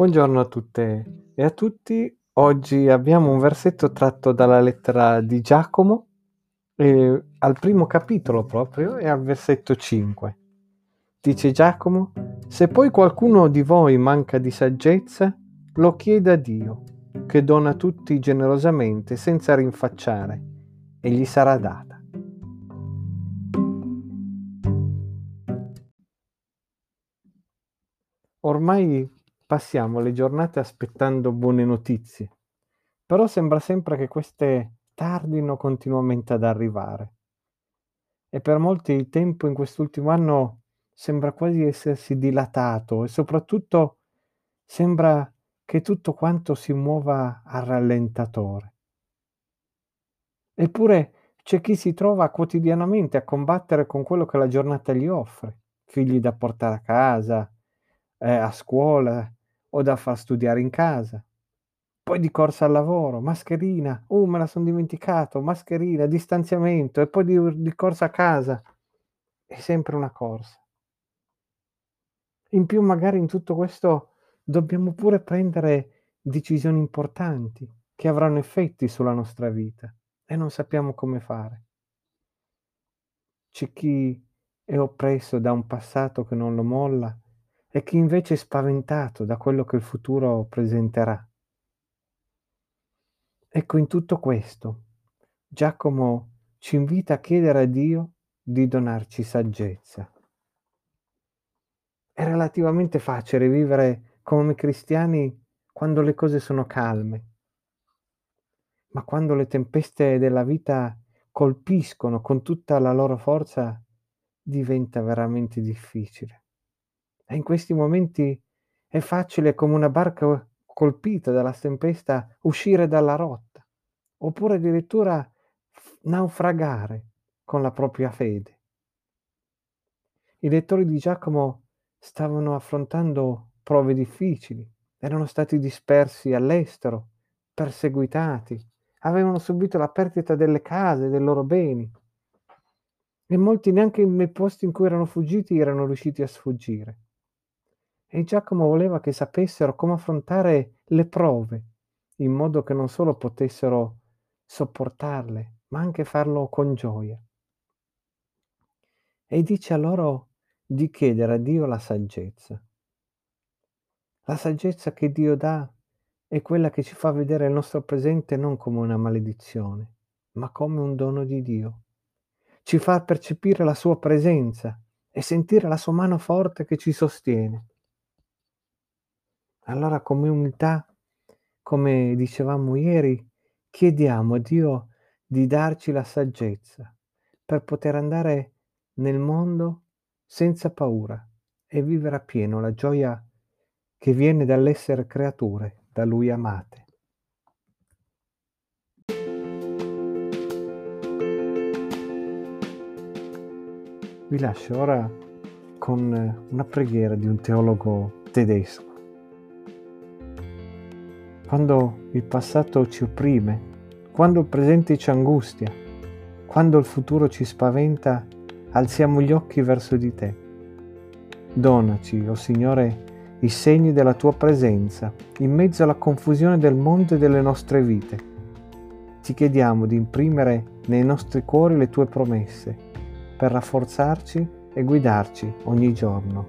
Buongiorno a tutte e a tutti. Oggi abbiamo un versetto tratto dalla lettera di Giacomo, eh, al primo capitolo proprio, e al versetto 5. Dice Giacomo, se poi qualcuno di voi manca di saggezza, lo chieda a Dio, che dona tutti generosamente senza rinfacciare, e gli sarà data. Ormai Passiamo le giornate aspettando buone notizie, però sembra sempre che queste tardino continuamente ad arrivare. E per molti il tempo in quest'ultimo anno sembra quasi essersi dilatato e soprattutto sembra che tutto quanto si muova a rallentatore. Eppure c'è chi si trova quotidianamente a combattere con quello che la giornata gli offre, figli da portare a casa, eh, a scuola, o da far studiare in casa. Poi di corsa al lavoro, mascherina, uh, me la sono dimenticato, mascherina, distanziamento, e poi di, di corsa a casa. È sempre una corsa. In più, magari in tutto questo dobbiamo pure prendere decisioni importanti che avranno effetti sulla nostra vita e non sappiamo come fare. C'è chi è oppresso da un passato che non lo molla e chi invece è spaventato da quello che il futuro presenterà. Ecco, in tutto questo, Giacomo ci invita a chiedere a Dio di donarci saggezza. È relativamente facile vivere come cristiani quando le cose sono calme, ma quando le tempeste della vita colpiscono con tutta la loro forza diventa veramente difficile. E in questi momenti è facile come una barca colpita dalla tempesta uscire dalla rotta, oppure addirittura naufragare con la propria fede. I lettori di Giacomo stavano affrontando prove difficili, erano stati dispersi all'estero, perseguitati, avevano subito la perdita delle case, dei loro beni e molti neanche nei posti in cui erano fuggiti erano riusciti a sfuggire. E Giacomo voleva che sapessero come affrontare le prove, in modo che non solo potessero sopportarle, ma anche farlo con gioia. E dice a loro di chiedere a Dio la saggezza. La saggezza che Dio dà è quella che ci fa vedere il nostro presente non come una maledizione, ma come un dono di Dio. Ci fa percepire la sua presenza e sentire la sua mano forte che ci sostiene. Allora come umiltà, come dicevamo ieri, chiediamo a Dio di darci la saggezza per poter andare nel mondo senza paura e vivere appieno la gioia che viene dall'essere creature da Lui amate. Vi lascio ora con una preghiera di un teologo tedesco. Quando il passato ci opprime, quando il presente ci angustia, quando il futuro ci spaventa, alziamo gli occhi verso di te. Donaci, o oh Signore, i segni della tua presenza in mezzo alla confusione del mondo e delle nostre vite. Ti chiediamo di imprimere nei nostri cuori le tue promesse per rafforzarci e guidarci ogni giorno.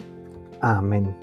Amen.